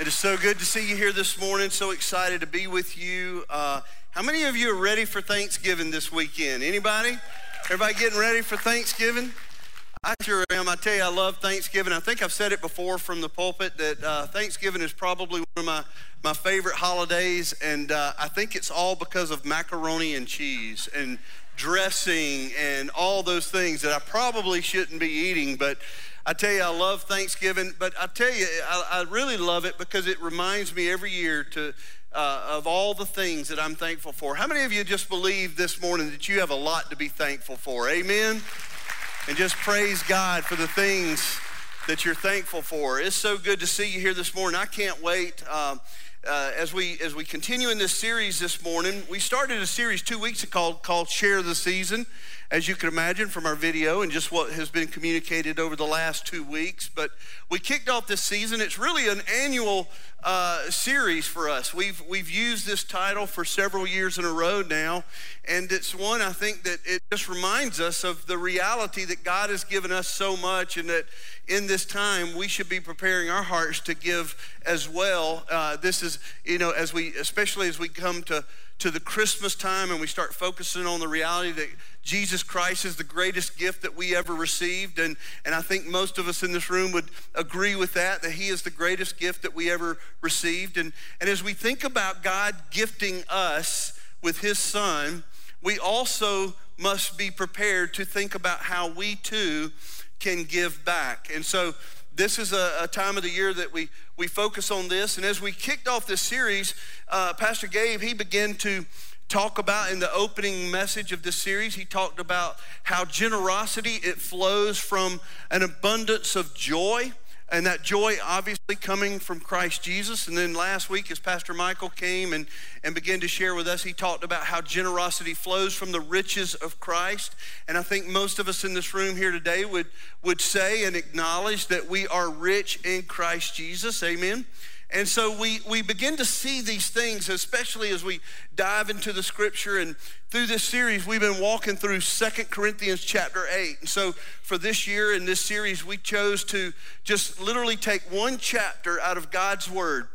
It is so good to see you here this morning. So excited to be with you. Uh, how many of you are ready for Thanksgiving this weekend? Anybody? Everybody getting ready for Thanksgiving? I sure am. I tell you, I love Thanksgiving. I think I've said it before from the pulpit that uh, Thanksgiving is probably one of my, my favorite holidays, and uh, I think it's all because of macaroni and cheese and dressing and all those things that I probably shouldn't be eating, but I tell you, I love Thanksgiving, but I tell you, I, I really love it because it reminds me every year to uh, of all the things that I'm thankful for. How many of you just believe this morning that you have a lot to be thankful for? Amen. And just praise God for the things that you're thankful for. It's so good to see you here this morning. I can't wait. Um, uh, as we as we continue in this series this morning, we started a series two weeks ago called, called Share the Season as you can imagine from our video and just what has been communicated over the last two weeks. But we kicked off this season. It's really an annual uh, series for us. We've we've used this title for several years in a row now, and it's one I think that it just reminds us of the reality that God has given us so much, and that in this time we should be preparing our hearts to give as well. Uh, this is you know as we especially as we come to to the Christmas time and we start focusing on the reality that Jesus Christ is the greatest gift that we ever received. And, and I think most of us in this room would agree with that, that He is the greatest gift that we ever received. And, and as we think about God gifting us with His Son, we also must be prepared to think about how we too can give back. And so this is a, a, time of the year that we, we focus on this. And as we kicked off this series, uh, Pastor Gabe, he began to talk about in the opening message of this series, he talked about how generosity, it flows from an abundance of joy and that joy obviously coming from Christ Jesus. And then last week, as Pastor Michael came and, and began to share with us, he talked about how generosity flows from the riches of Christ. And I think most of us in this room here today would, would say and acknowledge that we are rich in Christ Jesus. Amen. And so we, we begin to see these things, especially as we dive into the scripture. And through this series, we've been walking through Second Corinthians chapter 8. And so for this year in this series, we chose to just literally take one chapter out of God's word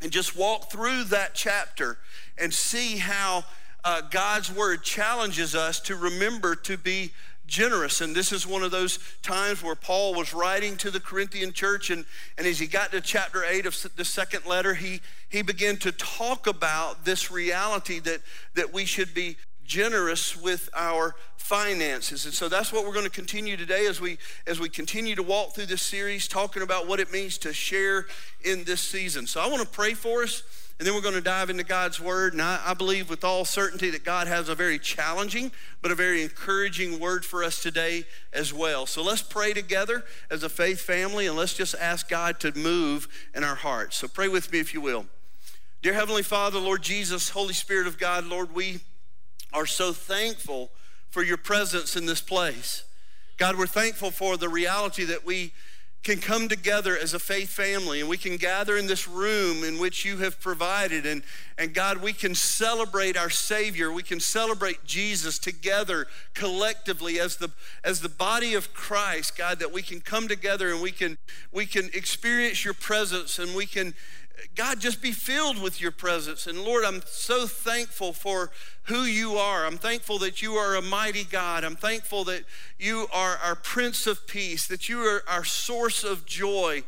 and just walk through that chapter and see how uh, God's word challenges us to remember to be generous. And this is one of those times where Paul was writing to the Corinthian church. And, and as he got to chapter 8 of the second letter, he, he began to talk about this reality that, that we should be generous with our finances. And so that's what we're going to continue today as we as we continue to walk through this series talking about what it means to share in this season. So I want to pray for us and then we're going to dive into God's Word. And I, I, believe with all certainty that God has a very challenging, but a very encouraging word for us today as well. So let's pray together as a faith family and let's just ask God to move in our hearts. So pray with me if you will. Dear Heavenly Father, Lord Jesus, Holy Spirit of God, Lord, we are so thankful for your presence in this place. God, we're thankful for the reality that we can come together as a faith family and we can gather in this room in which you have provided and, and god we can celebrate our savior. We can celebrate jesus together collectively as the as the body of christ god that we can come together and we can we can experience your presence and we can God, just be filled with your presence. And Lord, I'm so thankful for who you are. I'm thankful that you are a mighty God. I'm thankful that you are our Prince of Peace, that you are our source of joy.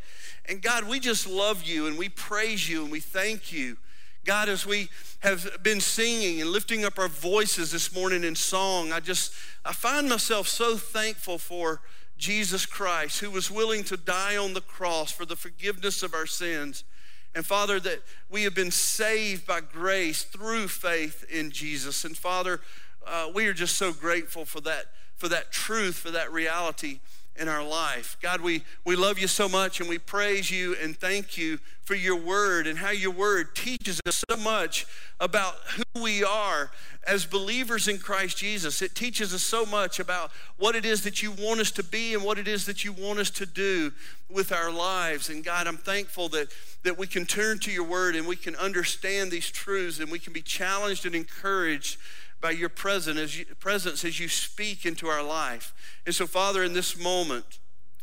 And God, we just love you and we praise you and we thank you. God, as we have been singing and lifting up our voices this morning in song, I just, I find myself so thankful for Jesus Christ, who was willing to die on the cross for the forgiveness of our sins. And Father, that we have been saved by grace through faith in Jesus. And Father, uh, we are just so grateful for that, for that truth, for that reality in our life. God, we, we love you so much and we praise you and thank you for your word and how your word teaches us so much about who we are as believers in Christ Jesus. It teaches us so much about what it is that you want us to be and what it is that you want us to do with our lives. And God, I'm thankful that, that we can turn to your word and we can understand these truths and we can be challenged and encouraged by your presence as you, presence as you speak into our life. And so, Father, in this moment,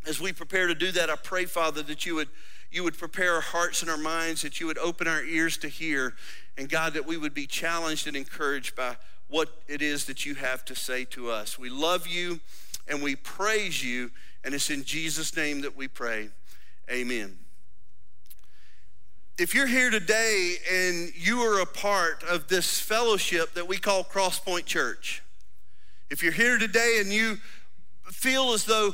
as we prepare to do that, I pray, Father, that you would you would prepare our hearts and our minds, that you would open our ears to hear, and God, that we would be challenged and encouraged by what it is that you have to say to us. We love you and we praise you, and it's in Jesus' name that we pray. Amen. If you're here today and you are a part of this fellowship that we call Crosspoint Church, if you're here today and you feel as though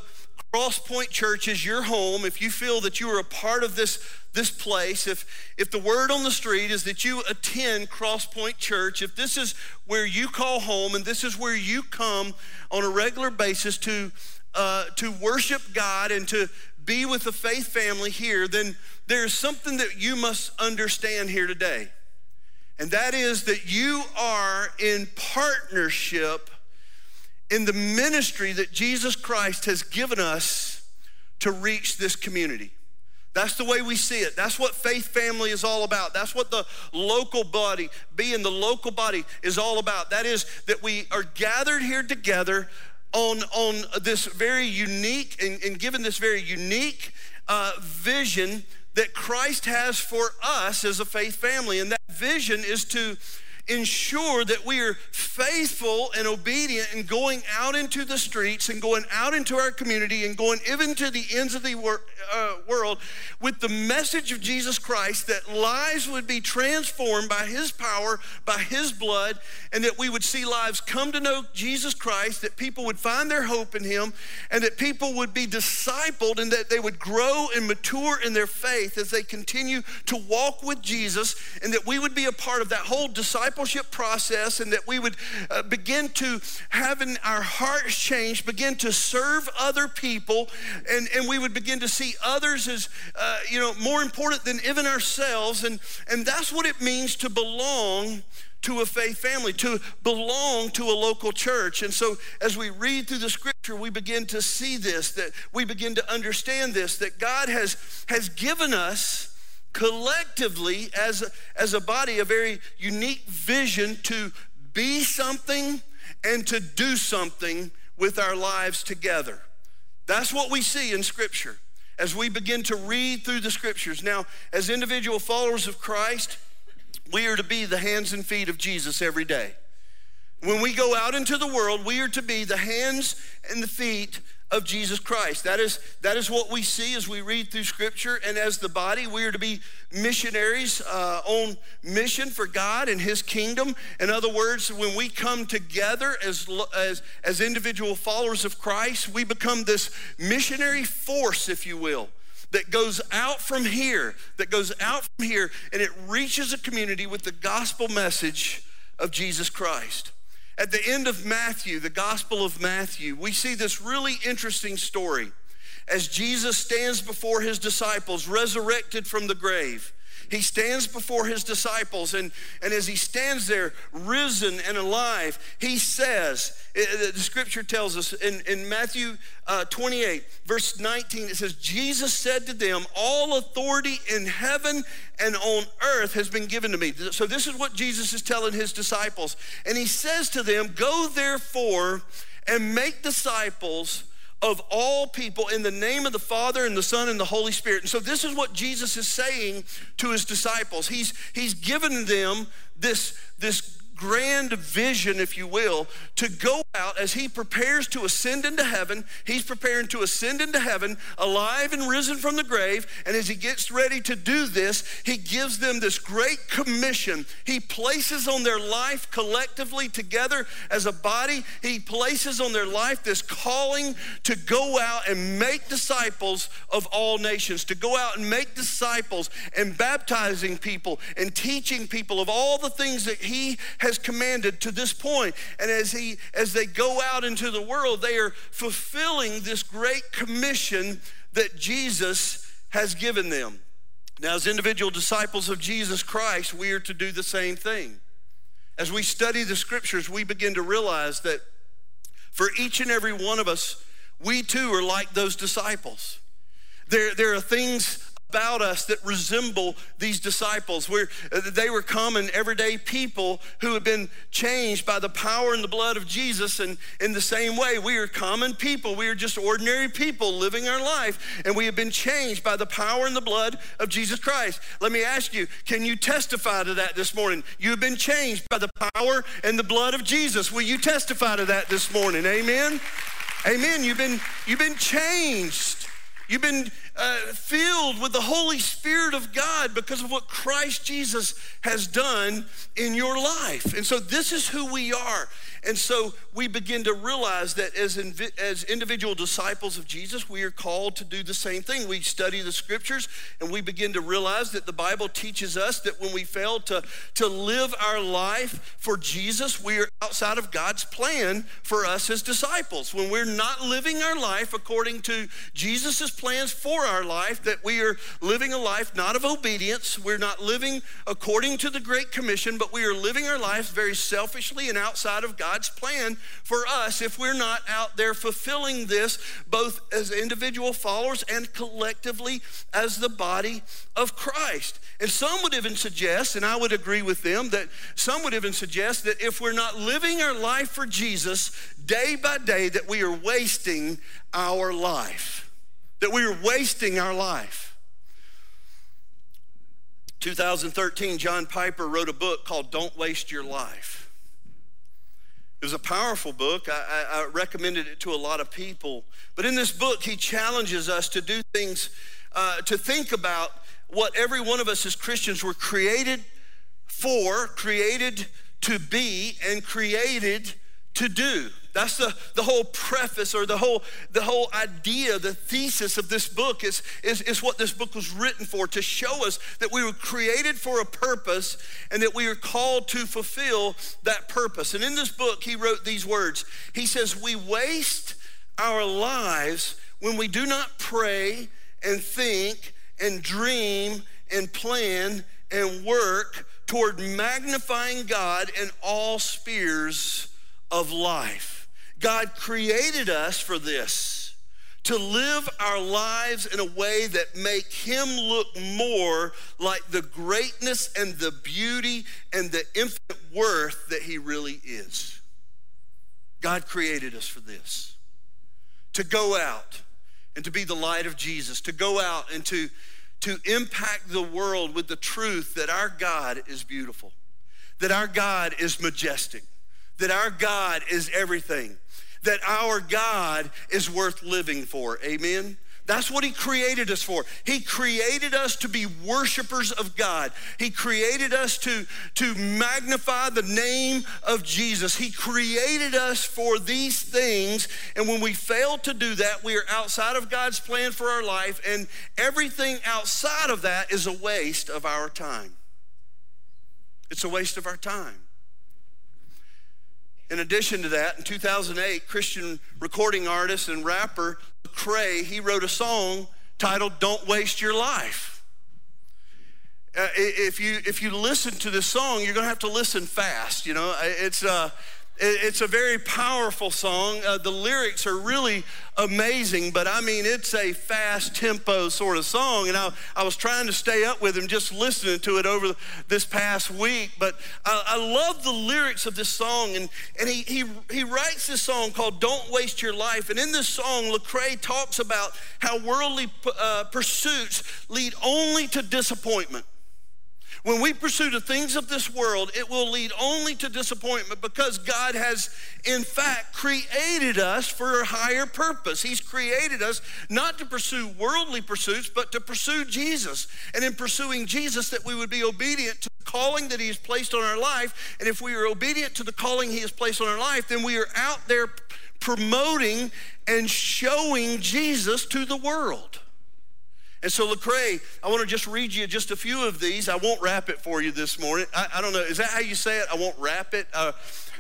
Crosspoint Church is your home, if you feel that you are a part of this, this place, if, if the word on the street is that you attend Crosspoint Church, if this is where you call home and this is where you come on a regular basis to, uh, to worship God and to be with the faith family here, then there's something that you must understand here today. And that is that you are in partnership in the ministry that Jesus Christ has given us to reach this community. That's the way we see it. That's what faith family is all about. That's what the local body, being the local body, is all about. That is that we are gathered here together on, on this very unique and, and given this very unique uh, vision that Christ has for us as a faith family. And that vision is to ensure that we are faithful and obedient in going out into the streets and going out into our community and going even to the ends of the wor- uh, world with the message of Jesus Christ that lives would be transformed by his power, by his blood, and that we would see lives come to know Jesus Christ, that people would find their hope in him, and that people would be discipled and that they would grow and mature in their faith as they continue to walk with Jesus, and that we would be a part of that whole disciple discipleship process and that we would uh, begin to having our hearts changed, begin to serve other people, and, and we would begin to see others as, uh, you know, more important than even ourselves. And, and that's what it means to belong to a faith family, to belong to a local church. And so as we read through the scripture, we begin to see this, that we begin to understand this, that God has, has given us collectively as a, as a body a very unique vision to be something and to do something with our lives together. That's what we see in Scripture as we begin to read through the Scriptures. Now, as individual followers of Christ, we are to be the hands and feet of Jesus every day. When we go out into the world, we are to be the hands and the feet of Jesus Christ. That is, that is what we see as we read through Scripture. And as the body, we are to be missionaries uh, on mission for God and His kingdom. In other words, when we come together as, as, as individual followers of Christ, we become this missionary force, if you will that goes out from here, that goes out from here, and it reaches a community with the gospel message of Jesus Christ. At the end of Matthew, the Gospel of Matthew, we see this really interesting story as Jesus stands before his disciples, resurrected from the grave. He stands before his disciples, and, and as he stands there, risen and alive, he says, the scripture tells us in, in Matthew uh, 28, verse 19, it says, Jesus said to them, All authority in heaven and on earth has been given to me. So this is what Jesus is telling his disciples. And he says to them, Go therefore and make disciples of all people in the name of the Father and the Son and the Holy Spirit. And so this is what Jesus is saying to his disciples. He's he's given them this this grand vision, if you will, to go out as he prepares to ascend into heaven. He's preparing to ascend into heaven, alive and risen from the grave. And as he gets ready to do this, he gives them this great commission. He places on their life collectively together as a body, he places on their life this calling to go out and make disciples of all nations, to go out and make disciples and baptizing people and teaching people of all the things that he has has commanded to this point. And as he as they go out into the world, they are fulfilling this great commission that Jesus has given them. Now, as individual disciples of Jesus Christ, we are to do the same thing. As we study the scriptures, we begin to realize that for each and every one of us, we too are like those disciples. There, there are things about us that resemble these disciples. Where uh, they were common, everyday people who had been changed by the power and the blood of Jesus. And in the same way, we are common people. We are just ordinary people living our life, and we have been changed by the power and the blood of Jesus Christ. Let me ask you, can you testify to that this morning? You have been changed by the power and the blood of Jesus. Will you testify to that this morning? Amen. Amen. You've been you've been changed. You've been uh, filled with the Holy Spirit of God because of what Christ Jesus has done in your life. And so this is who we are. And so we begin to realize that as, invi- as individual disciples of Jesus, we are called to do the same thing. We study the scriptures and we begin to realize that the Bible teaches us that when we fail to, to live our life for Jesus, we are outside of God's plan for us as disciples. When we're not living our life according to Jesus' plans for our life, that we are living a life not of obedience, we're not living according to the Great Commission, but we are living our lives very selfishly and outside of God God's plan for us if we're not out there fulfilling this, both as individual followers and collectively as the body of Christ. And some would even suggest, and I would agree with them, that some would even suggest that if we're not living our life for Jesus day by day, that we are wasting our life. That we are wasting our life. 2013, John Piper wrote a book called Don't Waste Your Life. It was a powerful book. I, I, I, recommended it to a lot of people. But in this book, he challenges us to do things, uh, to think about what every one of us as Christians were created for, created to be, and created to do. That's the, the whole preface or the whole, the whole idea, the thesis of this book is, is, is what this book was written for to show us that we were created for a purpose and that we are called to fulfill that purpose. And in this book, he wrote these words He says, We waste our lives when we do not pray and think and dream and plan and work toward magnifying God in all spheres of life. God created us for this to live our lives in a way that make him look more like the greatness and the beauty and the infinite worth that he really is. God created us for this. To go out and to be the light of Jesus, to go out and to, to impact the world with the truth that our God is beautiful, that our God is majestic, that our God is everything that our God is worth living for. Amen? That's what he created us for. He created us to be worshipers of God. He created us to, to magnify the name of Jesus. He created us for these things. And when we fail to do that, we are outside of God's plan for our life. And everything outside of that is a waste of our time. It's a waste of our time. In addition to that, in 2008, Christian recording artist and rapper Lecrae, he wrote a song titled Don't Waste Your Life. Uh, if, you, if you listen to this song, you're going to have to listen fast. You know, it's, uh, it's a very powerful song. Uh, the lyrics are really amazing, but I mean, it's a fast tempo sort of song. And I, I was trying to stay up with him just listening to it over this past week. But I, I love the lyrics of this song. And, and he, he, he writes this song called Don't Waste Your Life. And in this song, Lecrae talks about how worldly uh, pursuits lead only to disappointment. When we pursue the things of this world, it will lead only to disappointment because God has, in fact, created us for a higher purpose. He's created us not to pursue worldly pursuits, but to pursue Jesus. And in pursuing Jesus, that we would be obedient to the calling that He has placed on our life. And if we are obedient to the calling He has placed on our life, then we are out there promoting and showing Jesus to the world. And so, Lecrae, I want to just read you just a few of these. I won't rap it for you this morning. I, I don't know. Is that how you say it? I won't rap it. Uh,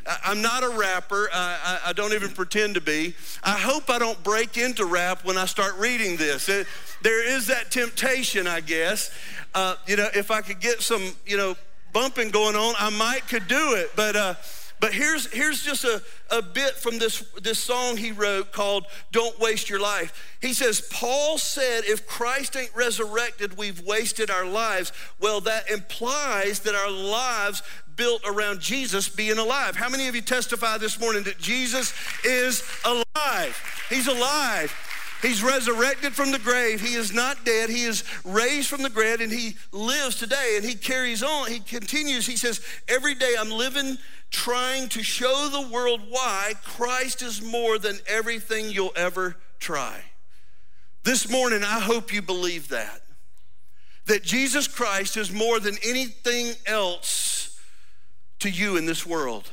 I, am not a rapper. I, I, don't even pretend to be. I hope I don't break into rap when I start reading this. It, there is that temptation, I guess. Uh, you know, if I could get some, you know, bumping going on, I might could do it. But uh, But here's, here's just a, a bit from this, this song he wrote called Don't Waste Your Life. He says, Paul said, if Christ ain't resurrected, we've wasted our lives. Well, that implies that our lives built around Jesus being alive. How many of you testify this morning that Jesus is alive? He's alive. He's resurrected from the grave. He is not dead. He is raised from the grave and he lives today and he carries on. He continues. He says, Every day I'm living trying to show the world why Christ is more than everything you'll ever try. This morning, I hope you believe that. That Jesus Christ is more than anything else to you in this world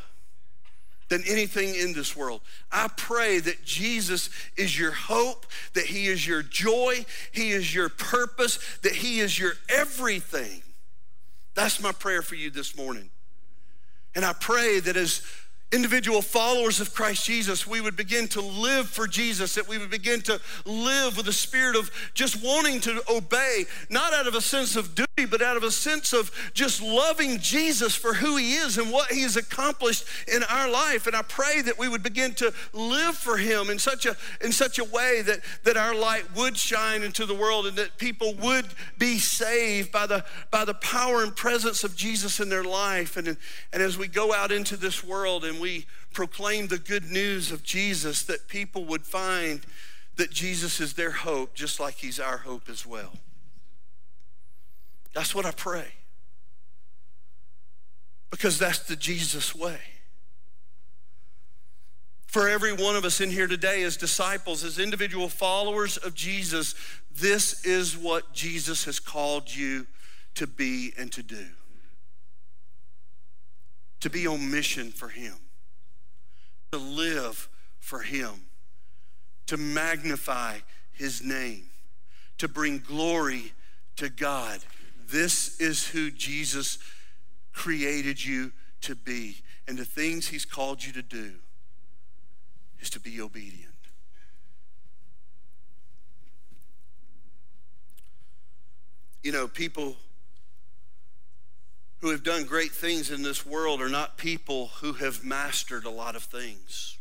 than anything in this world. I pray that Jesus is your hope, that He is your joy, He is your purpose, that He is your everything. That's my prayer for you this morning. And I pray that as individual followers of Christ Jesus, we would begin to live for Jesus, that we would begin to live with a spirit of just wanting to obey, not out of a sense of duty, but out of a sense of just loving Jesus for who he is and what he has accomplished in our life. And I pray that we would begin to live for him in such a, in such a way that, that our light would shine into the world and that people would be saved by the, by the power and presence of Jesus in their life. And, and as we go out into this world and we proclaim the good news of Jesus, that people would find that Jesus is their hope, just like He's our hope as well. That's what I pray. Because that's the Jesus way. For every one of us in here today, as disciples, as individual followers of Jesus, this is what Jesus has called you to be and to do. To be on mission for Him to live for Him, to magnify His name, to bring glory to God. This is who Jesus created you to be. And the things He's called you to do is to be obedient. You know, people who have done great things in this world are not people who have mastered a lot of things.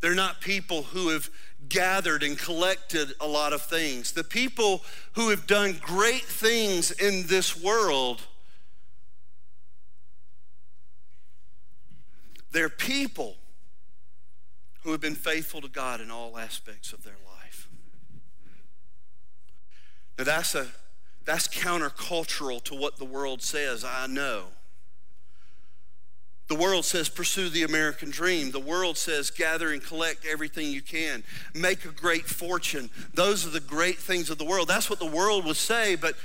They're not people who have gathered and collected a lot of things. The people who have done great things in this world, they're people who have been faithful to God in all aspects of their life. Now, that's a that's countercultural to what the world says, I know. The world says pursue the American dream. The world says gather and collect everything you can. Make a great fortune. Those are the great things of the world. That's what the world would say, but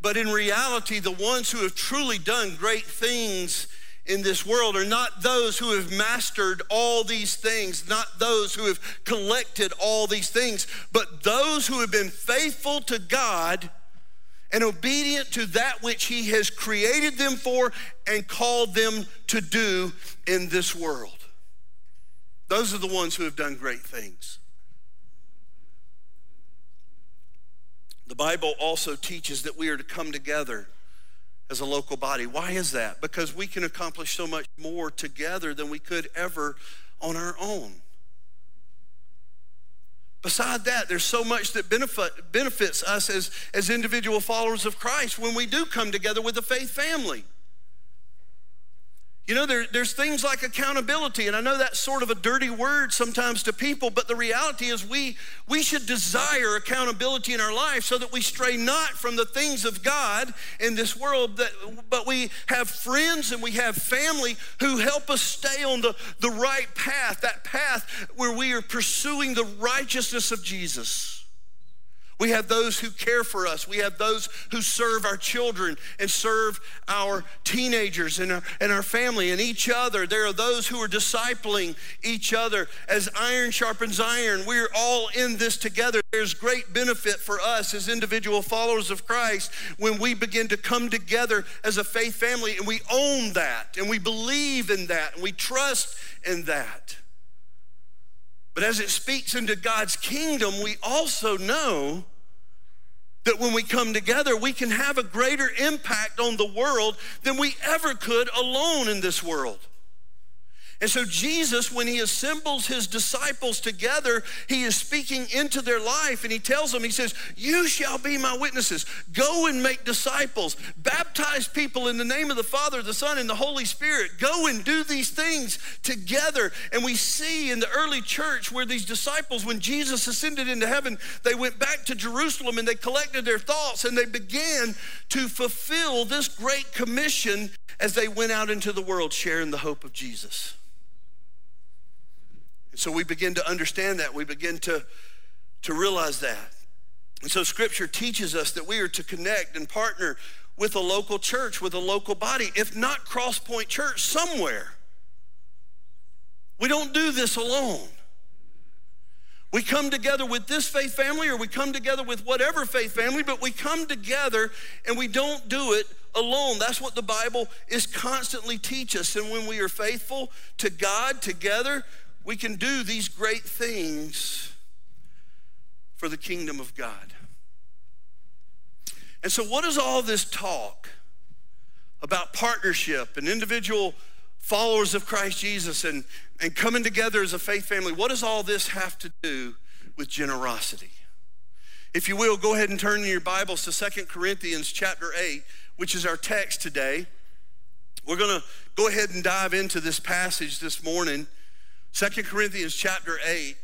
but in reality the ones who have truly done great things in this world are not those who have mastered all these things, not those who have collected all these things, but those who have been faithful to God and obedient to that which He has created them for and called them to do in this world. Those are the ones who have done great things. The Bible also teaches that we are to come together as a local body. Why is that? Because we can accomplish so much more together than we could ever on our own. Beside that, there's so much that benefit, benefits us as, as individual followers of Christ when we do come together with a faith family. You know, there, there's things like accountability, and I know that's sort of a dirty word sometimes to people, but the reality is we, we should desire accountability in our life so that we stray not from the things of God in this world, that, but we have friends and we have family who help us stay on the, the right path, that path where we are pursuing the righteousness of Jesus. We have those who care for us. We have those who serve our children and serve our teenagers and our, and our family and each other. There are those who are discipling each other as iron sharpens iron. We're all in this together. There's great benefit for us as individual followers of Christ when we begin to come together as a faith family and we own that and we believe in that and we trust in that. But as it speaks into God's kingdom, we also know that when we come together, we can have a greater impact on the world than we ever could alone in this world. And so, Jesus, when he assembles his disciples together, he is speaking into their life and he tells them, He says, You shall be my witnesses. Go and make disciples. Baptize people in the name of the Father, the Son, and the Holy Spirit. Go and do these things together. And we see in the early church where these disciples, when Jesus ascended into heaven, they went back to Jerusalem and they collected their thoughts and they began to fulfill this great commission as they went out into the world sharing the hope of Jesus. And so we begin to understand that. We begin to, to realize that. And so scripture teaches us that we are to connect and partner with a local church, with a local body, if not Crosspoint Church, somewhere. We don't do this alone. We come together with this faith family or we come together with whatever faith family, but we come together and we don't do it alone. That's what the Bible is constantly teach us. And when we are faithful to God together, we can do these great things for the kingdom of God. And so, what does all this talk about partnership and individual followers of Christ Jesus and, and coming together as a faith family? What does all this have to do with generosity? If you will, go ahead and turn in your Bibles to Second Corinthians chapter 8, which is our text today. We're going to go ahead and dive into this passage this morning. Second Corinthians chapter 8.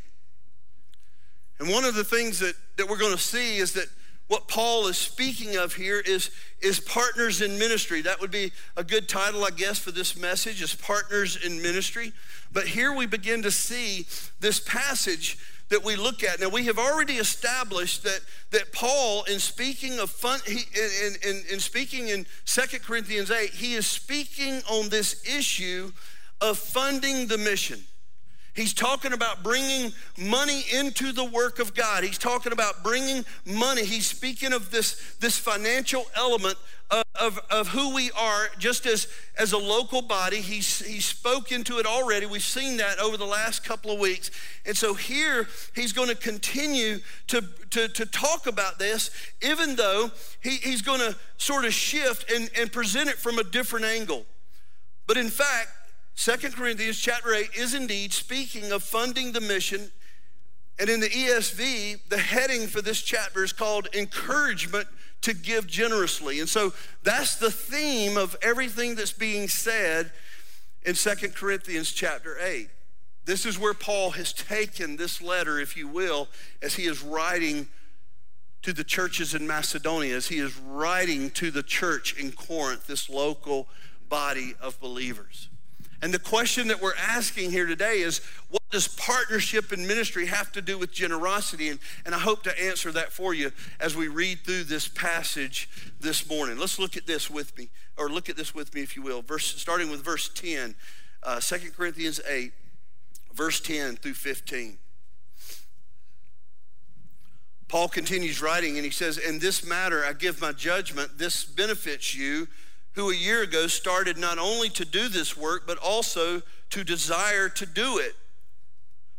And one of the things that, that we're going to see is that what Paul is speaking of here is, is partners in ministry. That would be a good title, I guess, for this message, is partners in ministry. But here we begin to see this passage that we look at. Now, we have already established that, that Paul, in speaking of fun, he, in, in, in speaking in Second Corinthians 8, he is speaking on this issue of funding the mission. He's talking about bringing money into the work of God. He's talking about bringing money. He's speaking of this, this financial element of, of, of, who we are just as, as a local body. He's, he spoke into it already. We've seen that over the last couple of weeks. And so here he's going to continue to, to, to talk about this, even though he, he's going to sort of shift and, and present it from a different angle. But in fact, Second Corinthians chapter 8 is indeed speaking of funding the mission. And in the ESV, the heading for this chapter is called Encouragement to Give Generously. And so that's the theme of everything that's being said in Second Corinthians chapter 8. This is where Paul has taken this letter, if you will, as he is writing to the churches in Macedonia, as he is writing to the church in Corinth, this local body of believers. And the question that we're asking here today is what does partnership in ministry have to do with generosity? And, and I hope to answer that for you as we read through this passage this morning. Let's look at this with me, or look at this with me, if you will. Verse, starting with verse 10, uh, 2 Corinthians 8, verse 10 through 15. Paul continues writing and he says, In this matter I give my judgment. This benefits you who a year ago started not only to do this work, but also to desire to do it.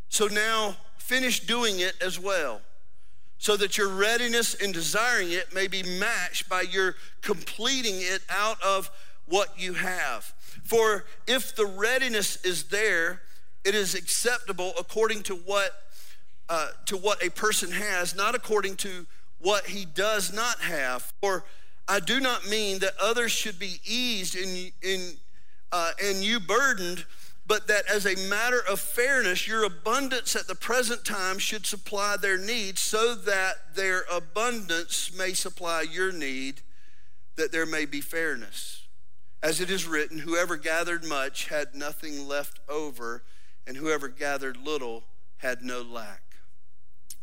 So now finish doing it as well, so that your readiness in desiring it may be matched by your completing it out of what you have. For if the readiness is there, it is acceptable according to what uh, to what a person has, not according to what he does not have. For I do not mean that others should be eased in, in, uh, and you burdened, but that as a matter of fairness, your abundance at the present time should supply their needs, so that their abundance may supply your need, that there may be fairness. As it is written, whoever gathered much had nothing left over, and whoever gathered little had no lack.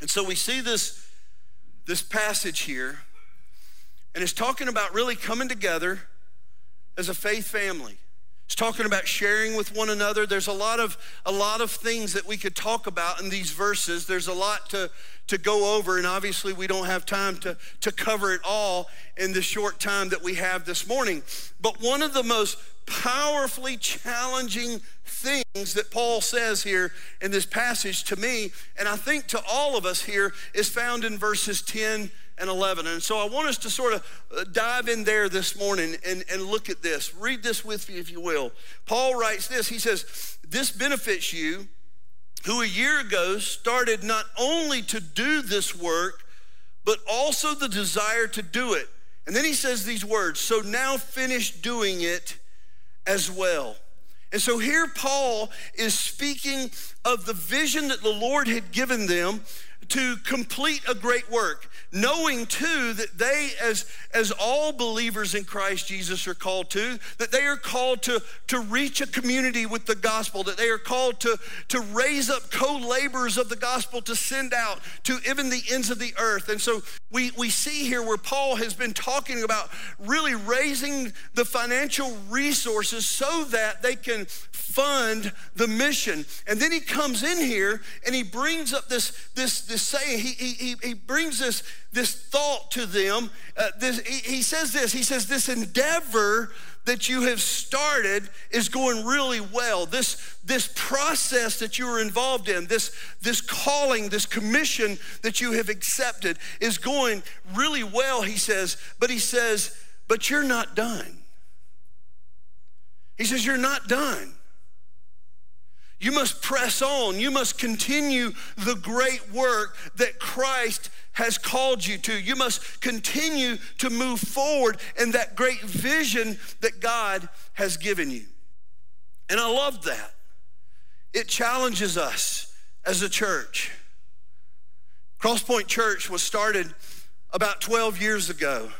And so we see this, this passage here and it's talking about really coming together as a faith family. It's talking about sharing with one another. There's a lot of a lot of things that we could talk about in these verses. There's a lot to, to go over, and obviously we don't have time to, to cover it all in the short time that we have this morning. But one of the most powerfully challenging things that Paul says here in this passage to me, and I think to all of us here, is found in verses 10 and 11. And so I want us to sort of uh, dive in there this morning and, and look at this. Read this with me, if you will. Paul writes this He says, This benefits you who a year ago started not only to do this work, but also the desire to do it. And then he says these words So now finish doing it as well. And so here Paul is speaking of the vision that the Lord had given them to complete a great work, knowing too that they, as, as all believers in Christ Jesus are called to, that they are called to, to reach a community with the gospel, that they are called to, to raise up co laborers of the gospel to send out to even the ends of the earth. And so we, we see here where Paul has been talking about really raising the financial resources so that they can fund the mission. And then he comes in here and he brings up this, this, this saying, he, he, he brings this, this thought to them. Uh, this, he, he says this, he says, this endeavor that you have started is going really well. This, this process that you are involved in, this, this calling, this commission that you have accepted is going really well, he says. But he says, but you're not done. He says, you're not done. You must press on. You must continue the great work that Christ has called you to. You must continue to move forward in that great vision that God has given you. And I love that. It challenges us as a church. Crosspoint Church was started about 12 years ago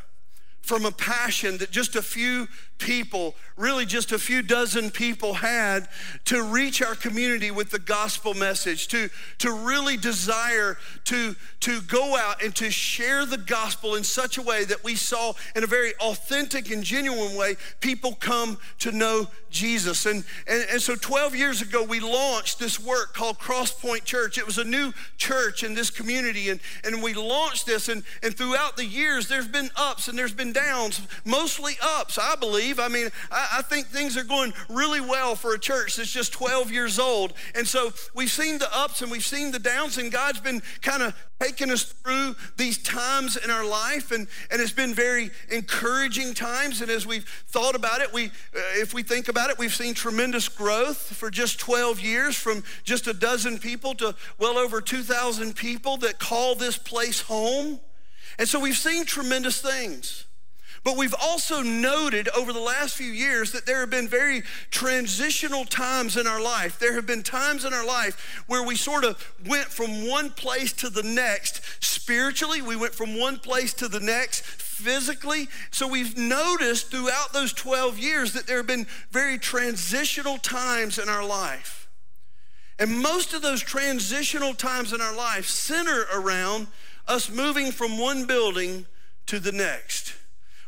from a passion that just a few people, really just a few dozen people had to reach our community with the gospel message, to, to really desire to, to go out and to share the gospel in such a way that we saw in a very authentic and genuine way people come to know Jesus. And, and, and so 12 years ago, we launched this work called Crosspoint Church. It was a new church in this community, and, and we launched this. And, and throughout the years, there's been ups and there's been downs, mostly ups, I believe. I mean, I, I, think things are going really well for a church that's just 12 years old. And so we've seen the ups and we've seen the downs, and God's been kind of taking us through these times in our life and, and it's been very encouraging times and as we've thought about it we uh, if we think about it we've seen tremendous growth for just 12 years from just a dozen people to well over 2000 people that call this place home and so we've seen tremendous things but we've also noted over the last few years that there have been very transitional times in our life. There have been times in our life where we sort of went from one place to the next spiritually, we went from one place to the next physically. So we've noticed throughout those 12 years that there have been very transitional times in our life. And most of those transitional times in our life center around us moving from one building to the next.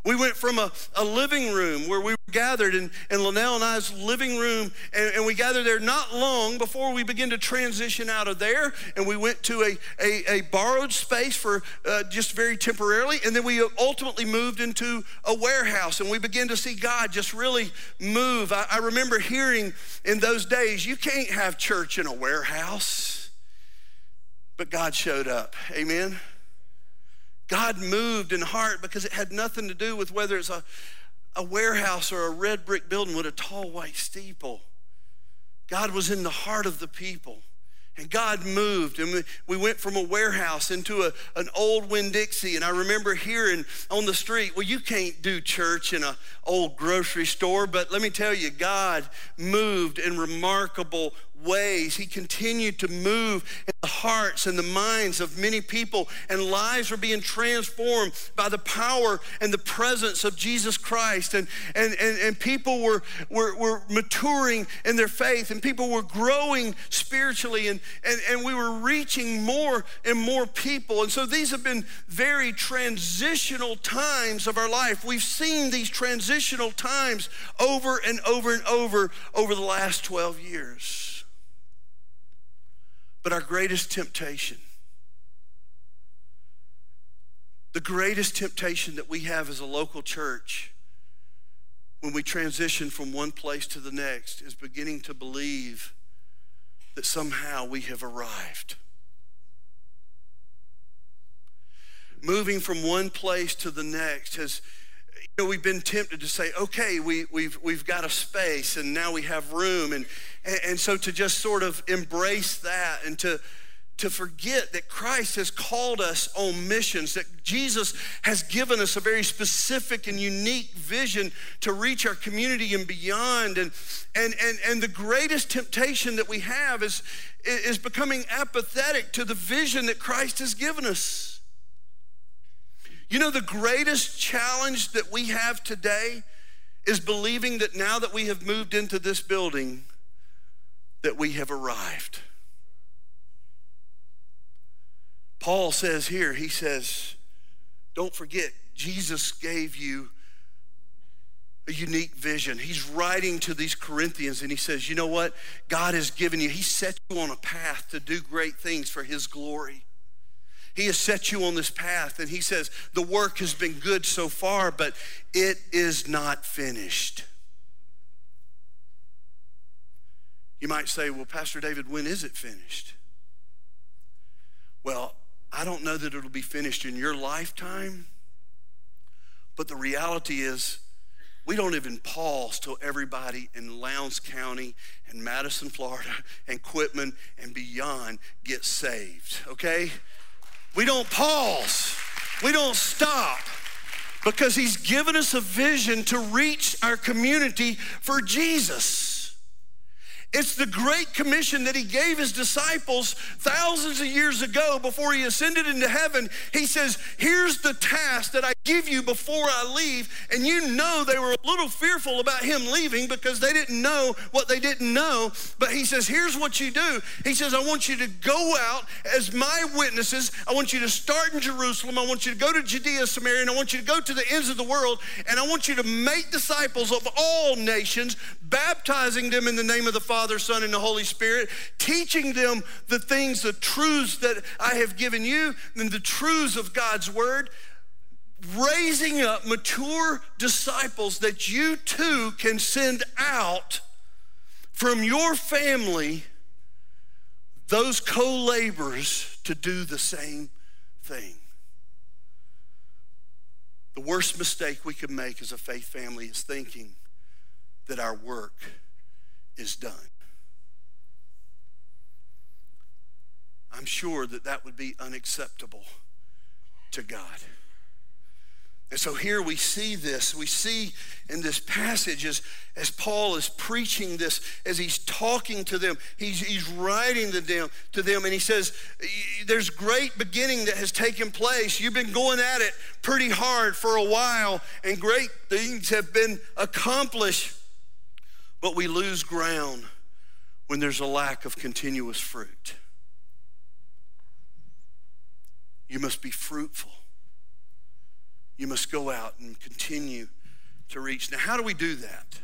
We went from a, a living room where we were gathered in, in Linnell and I's living room, and, and, we gathered there not long before we began to transition out of there, and we went to a, a, a borrowed space for uh, just very temporarily, and then we ultimately moved into a warehouse, and we began to see God just really move. I, I remember hearing in those days, you can't have church in a warehouse, but God showed up. Amen. God moved in heart because it had nothing to do with whether it's a, a warehouse or a red brick building with a tall white steeple. God was in the heart of the people. And God moved, and we went from a warehouse into a, an old Winn Dixie. And I remember hearing on the street, well, you can't do church in an old grocery store. But let me tell you, God moved in remarkable ways. He continued to move in the hearts and the minds of many people, and lives were being transformed by the power and the presence of Jesus Christ. And, and, and, and people were, were, were maturing in their faith, and people were growing spiritually, and, and, and we were reaching more and more people. And so these have been very transitional times of our life. We've seen these transitional times over and over and over over the last 12 years. But our greatest temptation, the greatest temptation that we have as a local church when we transition from one place to the next is beginning to believe that somehow we have arrived. moving from one place to the next has you know, we've been tempted to say, okay, we, we've, we've got a space and now we have room. And, and, and so to just sort of embrace that and to, to forget that Christ has called us on missions, that Jesus has given us a very specific and unique vision to reach our community and beyond. And, and, and, and the greatest temptation that we have is, is becoming apathetic to the vision that Christ has given us. You know, the greatest challenge that we have today is believing that now that we have moved into this building, that we have arrived. Paul says here, he says, don't forget, Jesus gave you a unique vision. He's writing to these Corinthians and he says, You know what? God has given you, He set you on a path to do great things for His glory. He has set you on this path, and He says, The work has been good so far, but it is not finished. You might say, Well, Pastor David, when is it finished? Well, I don't know that it'll be finished in your lifetime, but the reality is, we don't even pause till everybody in Lowndes County and Madison, Florida, and Quitman and beyond gets saved, okay? We don't pause, we don't stop because He's given us a vision to reach our community for Jesus. It's the great commission that he gave his disciples thousands of years ago before he ascended into heaven. He says, Here's the task that I give you before I leave. And you know they were a little fearful about him leaving because they didn't know what they didn't know. But he says, Here's what you do. He says, I want you to go out as my witnesses. I want you to start in Jerusalem. I want you to go to Judea, Samaria, and I want you to go to the ends of the world. And I want you to make disciples of all nations, baptizing them in the name of the Father Father, Son, and the Holy Spirit, teaching them the things, the truths that I have given you, and the truths of God's Word, raising up mature disciples that you too can send out from your family those co laborers to do the same thing. The worst mistake we could make as a faith family is thinking that our work is done. I'm sure that that would be unacceptable to God. And so here we see this. We see in this passage as, as Paul is preaching this, as he's talking to them, he's, he's writing to them, to them, and he says, There's great beginning that has taken place. You've been going at it pretty hard for a while, and great things have been accomplished. But we lose ground when there's a lack of continuous fruit. You must be fruitful. You must go out and continue to reach. Now, how do we do that?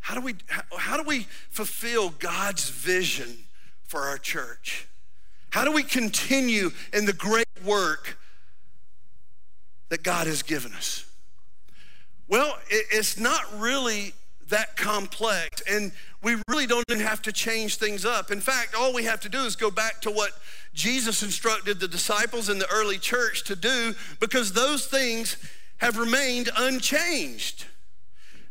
How do we, how, do we fulfill God's vision for our church? How do we continue in the great work that God has given us? Well, it's not really that complex, and we really don't even have to change things up. In fact, all we have to do is go back to what Jesus instructed the disciples in the early church to do because those things have remained unchanged.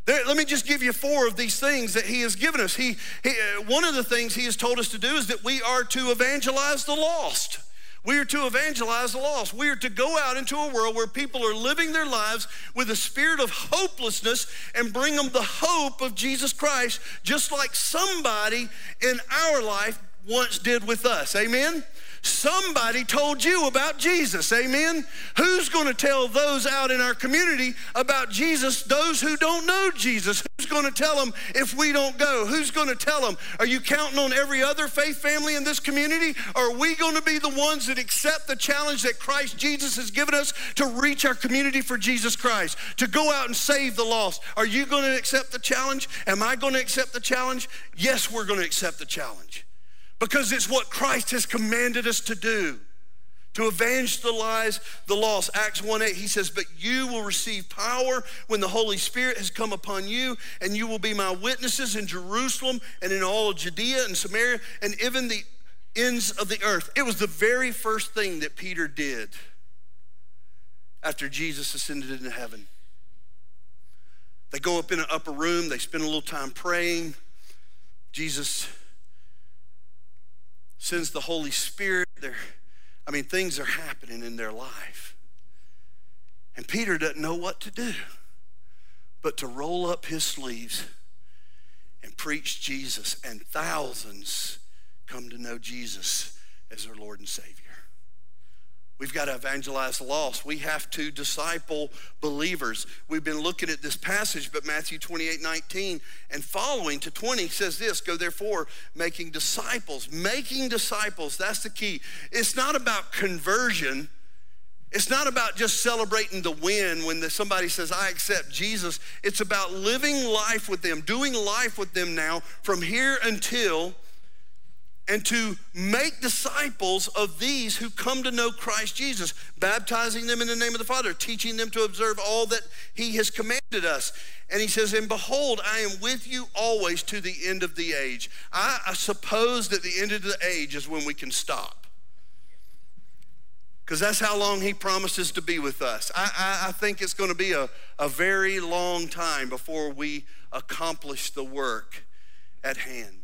There, let me just give you four of these things that he has given us. He, he, uh, one of the things he has told us to do is that we are to evangelize the lost. We are to evangelize the lost. We are to go out into a world where people are living their lives with a spirit of hopelessness and bring them the hope of Jesus Christ, just like somebody in our life once did with us. Amen? Somebody told you about Jesus, amen? Who's going to tell those out in our community about Jesus, those who don't know Jesus? Who's going to tell them if we don't go? Who's going to tell them? Are you counting on every other faith family in this community? Are we going to be the ones that accept the challenge that Christ Jesus has given us to reach our community for Jesus Christ, to go out and save the lost? Are you going to accept the challenge? Am I going to accept the challenge? Yes, we're going to accept the challenge because it's what Christ has commanded us to do to evangelize the lost. Acts 1 8, he says, But you will receive power when the Holy Spirit has come upon you, and you will be my witnesses in Jerusalem and in all Judea and Samaria and even the ends of the earth. It was the very first thing that Peter did after Jesus ascended into heaven. They go up in an upper room, they spend a little time praying. Jesus sends the Holy Spirit. They're, I mean, things are happening in their life. And Peter doesn't know what to do but to roll up his sleeves and preach Jesus. And thousands come to know Jesus as their Lord and Savior. We've got to evangelize the lost. We have to disciple believers. We've been looking at this passage, but Matthew 28 19 and following to 20 says this Go therefore, making disciples. Making disciples, that's the key. It's not about conversion. It's not about just celebrating the win when the, somebody says, I accept Jesus. It's about living life with them, doing life with them now from here until and to make disciples of these who come to know Christ Jesus, baptizing them in the name of the Father, teaching them to observe all that He has commanded us. And He says, And behold, I am with you always to the end of the age. I, I suppose that the end of the age is when we can stop. Because that's how long He promises to be with us. I, I, I think it's going to be a, a very long time before we accomplish the work at hand.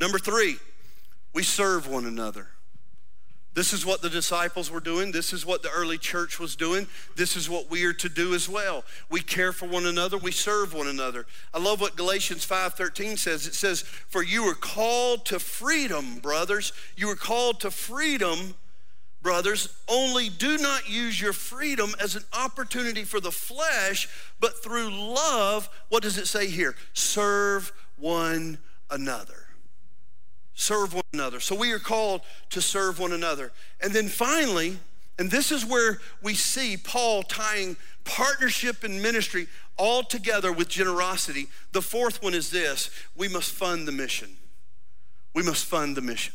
Number three, we serve one another. This is what the disciples were doing. This is what the early church was doing. This is what we are to do as well. We care for one another. We serve one another. I love what Galatians 5:13 says. It says, "For you were called to freedom, brothers. You were called to freedom, brothers. Only do not use your freedom as an opportunity for the flesh, but through love, what does it say here? Serve one another." Serve one another. So we are called to serve one another. And then finally, and this is where we see Paul tying partnership and ministry all together with generosity. The fourth one is this we must fund the mission. We must fund the mission.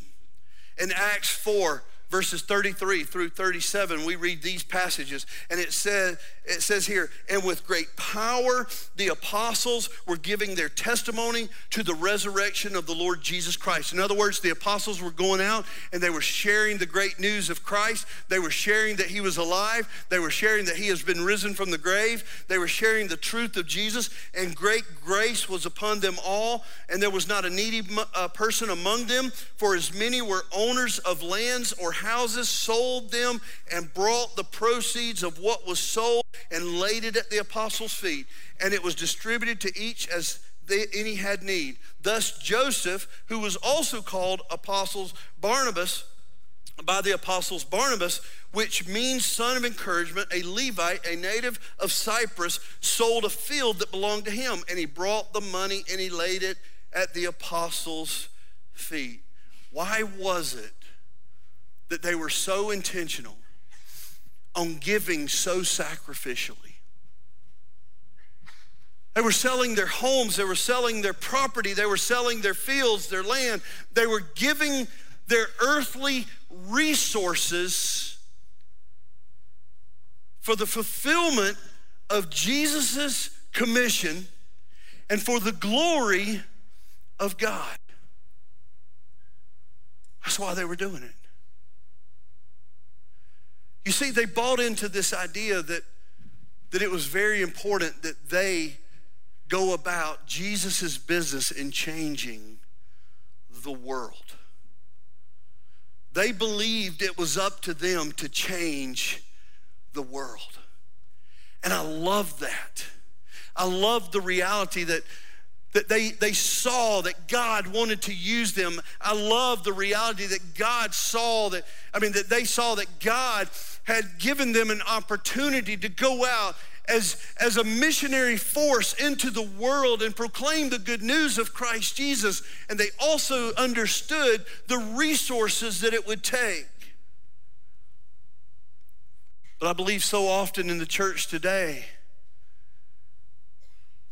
In Acts 4, verses 33 through 37 we read these passages. And it says it says here and with great power the apostles were giving their testimony to the resurrection of the lord jesus christ. In other words the apostles were going out and they were sharing the great news of christ. They were sharing that he was alive. They were sharing that he has been risen from the grave. They were sharing the truth of jesus. And great grace was upon them all. And there was not a needy uh, person among them for as many were owners of lands or houses, sold them, and brought the proceeds of what was sold and laid it at the apostles' feet. And it was distributed to each as they, any had need. Thus, Joseph, who was also called apostles Barnabas, by the apostles Barnabas, which means son of encouragement, a Levite, a native of Cyprus, sold a field that belonged to him, and he brought the money and he laid it at the apostles' feet. Why was it that they were so intentional on giving so sacrificially. They were selling their homes, they were selling their property, they were selling their fields, their land. They were giving their earthly resources for the fulfillment of Jesus' commission and for the glory of God. That's why they were doing it. You see, they bought into this idea that, that it was very important that they go about Jesus' business in changing the world. They believed it was up to them to change the world. And I love that. I love the reality that that they, they saw that God wanted to use them. I love the reality that God saw that, I mean, that they saw that God had given them an opportunity to go out as, as a missionary force into the world and proclaim the good news of Christ Jesus. And they also understood the resources that it would take. But I believe so often in the church today,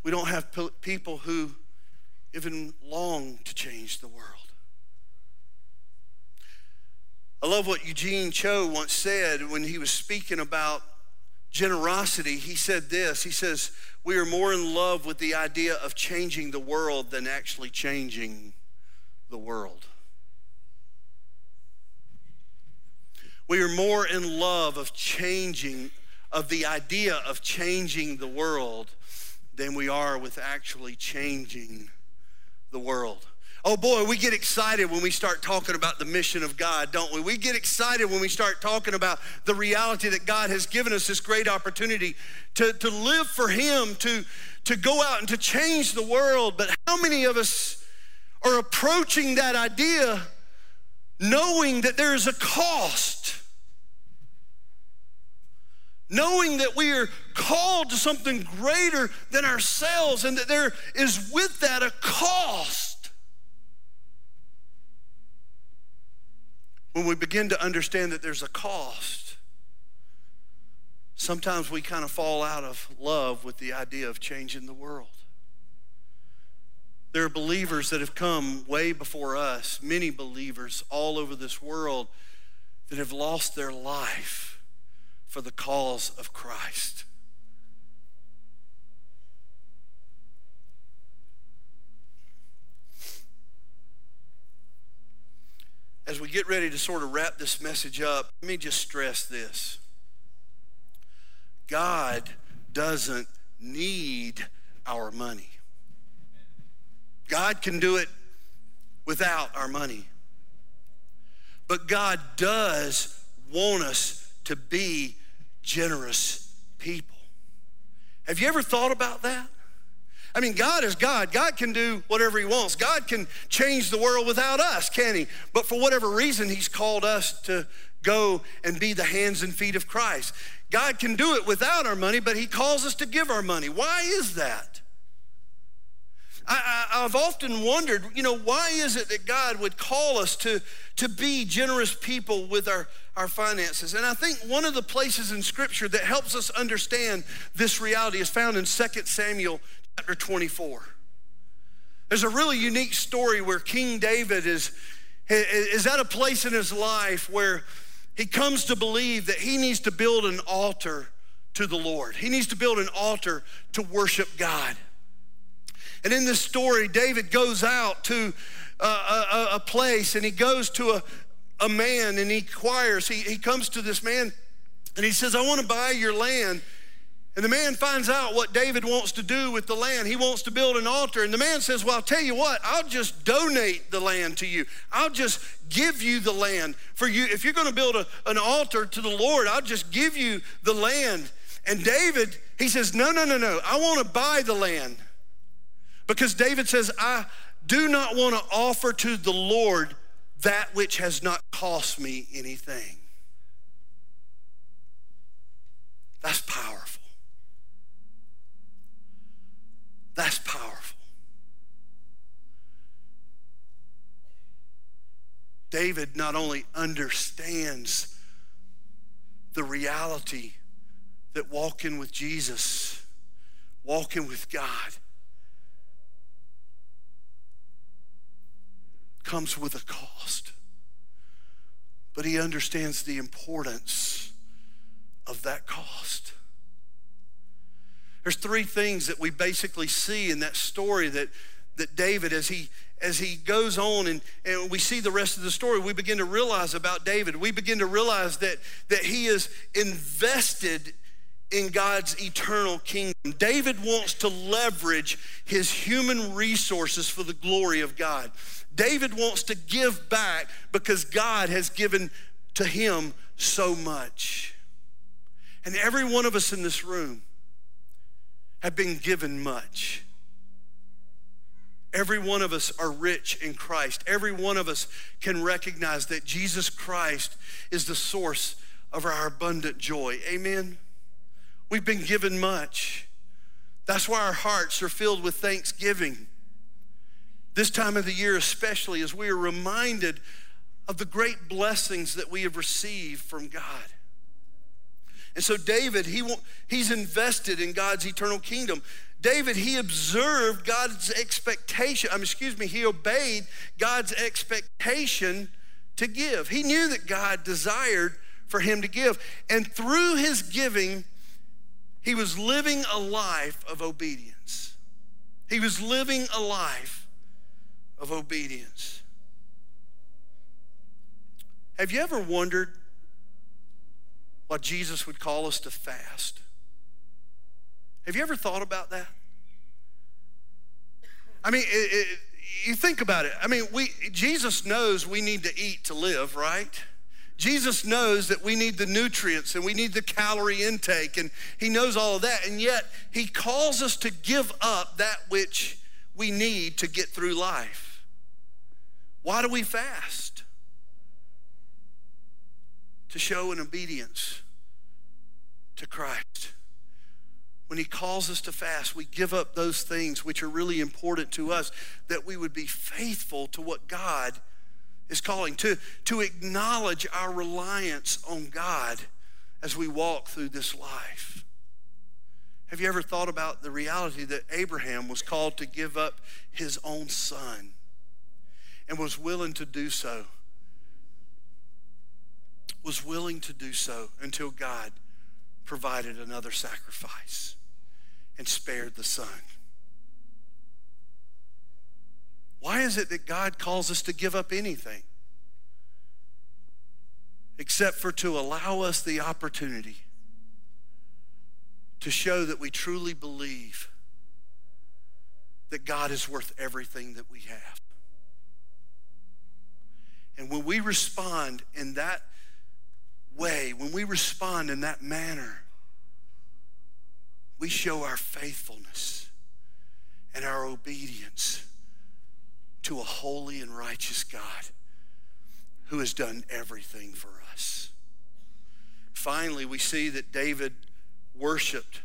we don't have people who even long to change the world. I love what Eugene Cho once said when he was speaking about generosity. He said this He says, We are more in love with the idea of changing the world than actually changing the world. We are more in love of changing, of the idea of changing the world than we are with actually changing the world. Oh boy, we get excited when we start talking about the mission of God, don't we? We get excited when we start talking about the reality that God has given us this great opportunity to, to live for Him, to, to go out and to change the world. But how many of us are approaching that idea knowing that there is a cost? knowing that we are called to something greater than ourselves and that there is with that a cost. When we begin to understand that there's a cost, sometimes we kind of fall out of love with the idea of changing the world. There are believers that have come way before us, many believers all over this world that have lost their life for the cause of Christ. As we get ready to sort of wrap this message up, let me just stress this God doesn't need our money. God can do it without our money. But God does want us to be generous people. Have you ever thought about that? I mean, God is God. God can do whatever He wants. God can change the world without us, can He? But for whatever reason, He's called us to go and be the hands and feet of Christ. God can do it without our money, but He calls us to give our money. Why is that? I, have often wondered, you know, why is it that God would call us to, to be generous people with our, our finances? And I think one of the places in Scripture that helps us understand this reality is found in 2 Samuel chapter 24. There's a really unique story where King David is, is at a place in his life where he comes to believe that he needs to build an altar to the Lord. He needs to build an altar to worship God. And in this story, David goes out to uh, a, a, a place and he goes to a, a man and he inquires. He, he comes to this man and he says, I want to buy your land. And the man finds out what David wants to do with the land. He wants to build an altar. And the man says, Well, I'll tell you what, I'll just donate the land to you. I'll just give you the land for you. If you're going to build a, an altar to the Lord, I'll just give you the land. And David, he says, No, no, no, no. I want to buy the land. Because David says, I do not want to offer to the Lord that which has not cost me anything. That's powerful. That's powerful. David not only understands the reality that walking with Jesus, walking with God, comes with a cost. But he understands the importance of that cost. There's three things that we basically see in that story that, that David, as he as he goes on and, and we see the rest of the story, we begin to realize about David. We begin to realize that, that he is invested in God's eternal kingdom. David wants to leverage his human resources for the glory of God. David wants to give back because God has given to him so much. And every one of us in this room have been given much. Every one of us are rich in Christ. Every one of us can recognize that Jesus Christ is the source of our abundant joy. Amen. We've been given much. That's why our hearts are filled with thanksgiving. This time of the year, especially, as we are reminded of the great blessings that we have received from God. And so, David, he, he's invested in God's eternal kingdom. David, he observed God's expectation, um, excuse me, he obeyed God's expectation to give. He knew that God desired for him to give. And through his giving, he was living a life of obedience. He was living a life of obedience. Have you ever wondered why Jesus would call us to fast. Have you ever thought about that? I mean, it, it, you think about it. I mean, we Jesus knows we need to eat to live, right? Jesus knows that we need the nutrients and we need the calorie intake, and He knows all of that. And yet, He calls us to give up that which we need to get through life. Why do we fast? To show an obedience to Christ. When He calls us to fast, we give up those things which are really important to us, that we would be faithful to what God is calling, to, to acknowledge our reliance on God as we walk through this life. Have you ever thought about the reality that Abraham was called to give up his own son and was willing to do so? Was willing to do so until God provided another sacrifice and spared the son. Why is it that God calls us to give up anything? Except for to allow us the opportunity to show that we truly believe that God is worth everything that we have. And when we respond in that when we respond in that manner, we show our faithfulness and our obedience to a holy and righteous God who has done everything for us. Finally, we see that David worshiped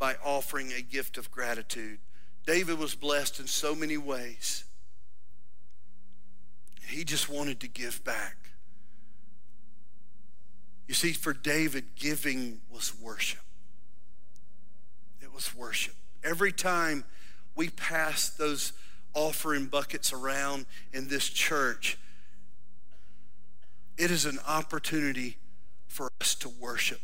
by offering a gift of gratitude. David was blessed in so many ways. He just wanted to give back. You see, for David, giving was worship. It was worship. Every time we pass those offering buckets around in this church, it is an opportunity for us to worship.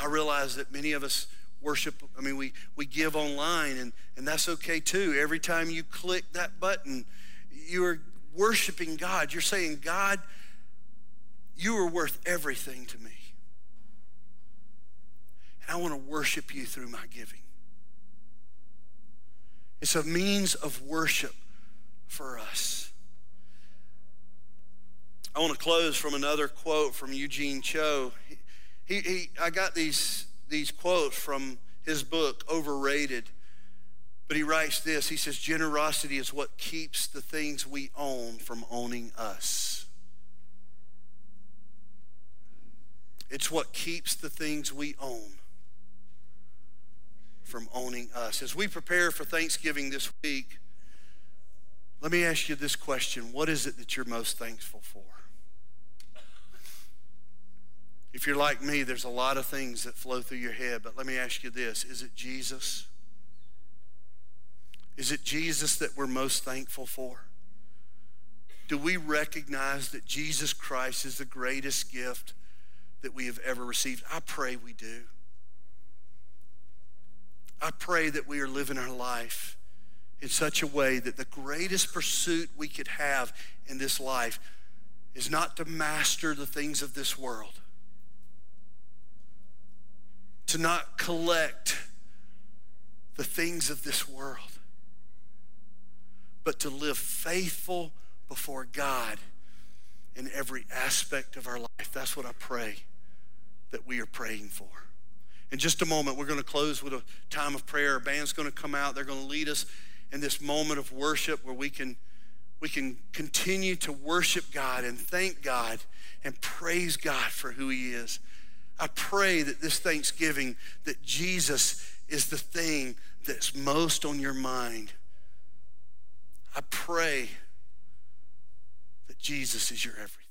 I realize that many of us worship, I mean, we, we give online, and, and that's okay too. Every time you click that button, you are worshiping God. You're saying, God, you are worth everything to me. And I want to worship you through my giving. It's a means of worship for us. I want to close from another quote from Eugene Cho. He, he, I got these, these quotes from his book, Overrated. But he writes this He says, Generosity is what keeps the things we own from owning us. It's what keeps the things we own from owning us. As we prepare for Thanksgiving this week, let me ask you this question What is it that you're most thankful for? If you're like me, there's a lot of things that flow through your head, but let me ask you this Is it Jesus? Is it Jesus that we're most thankful for? Do we recognize that Jesus Christ is the greatest gift that we have ever received? I pray we do. I pray that we are living our life in such a way that the greatest pursuit we could have in this life is not to master the things of this world, to not collect the things of this world, but to live faithful before God in every aspect of our life. That's what I pray that we are praying for. In just a moment, we're going to close with a time of prayer. Our band's going to come out. They're going to lead us in this moment of worship where we can, we can continue to worship God and thank God and praise God for who he is. I pray that this Thanksgiving, that Jesus is the thing that's most on your mind. I pray that Jesus is your everything.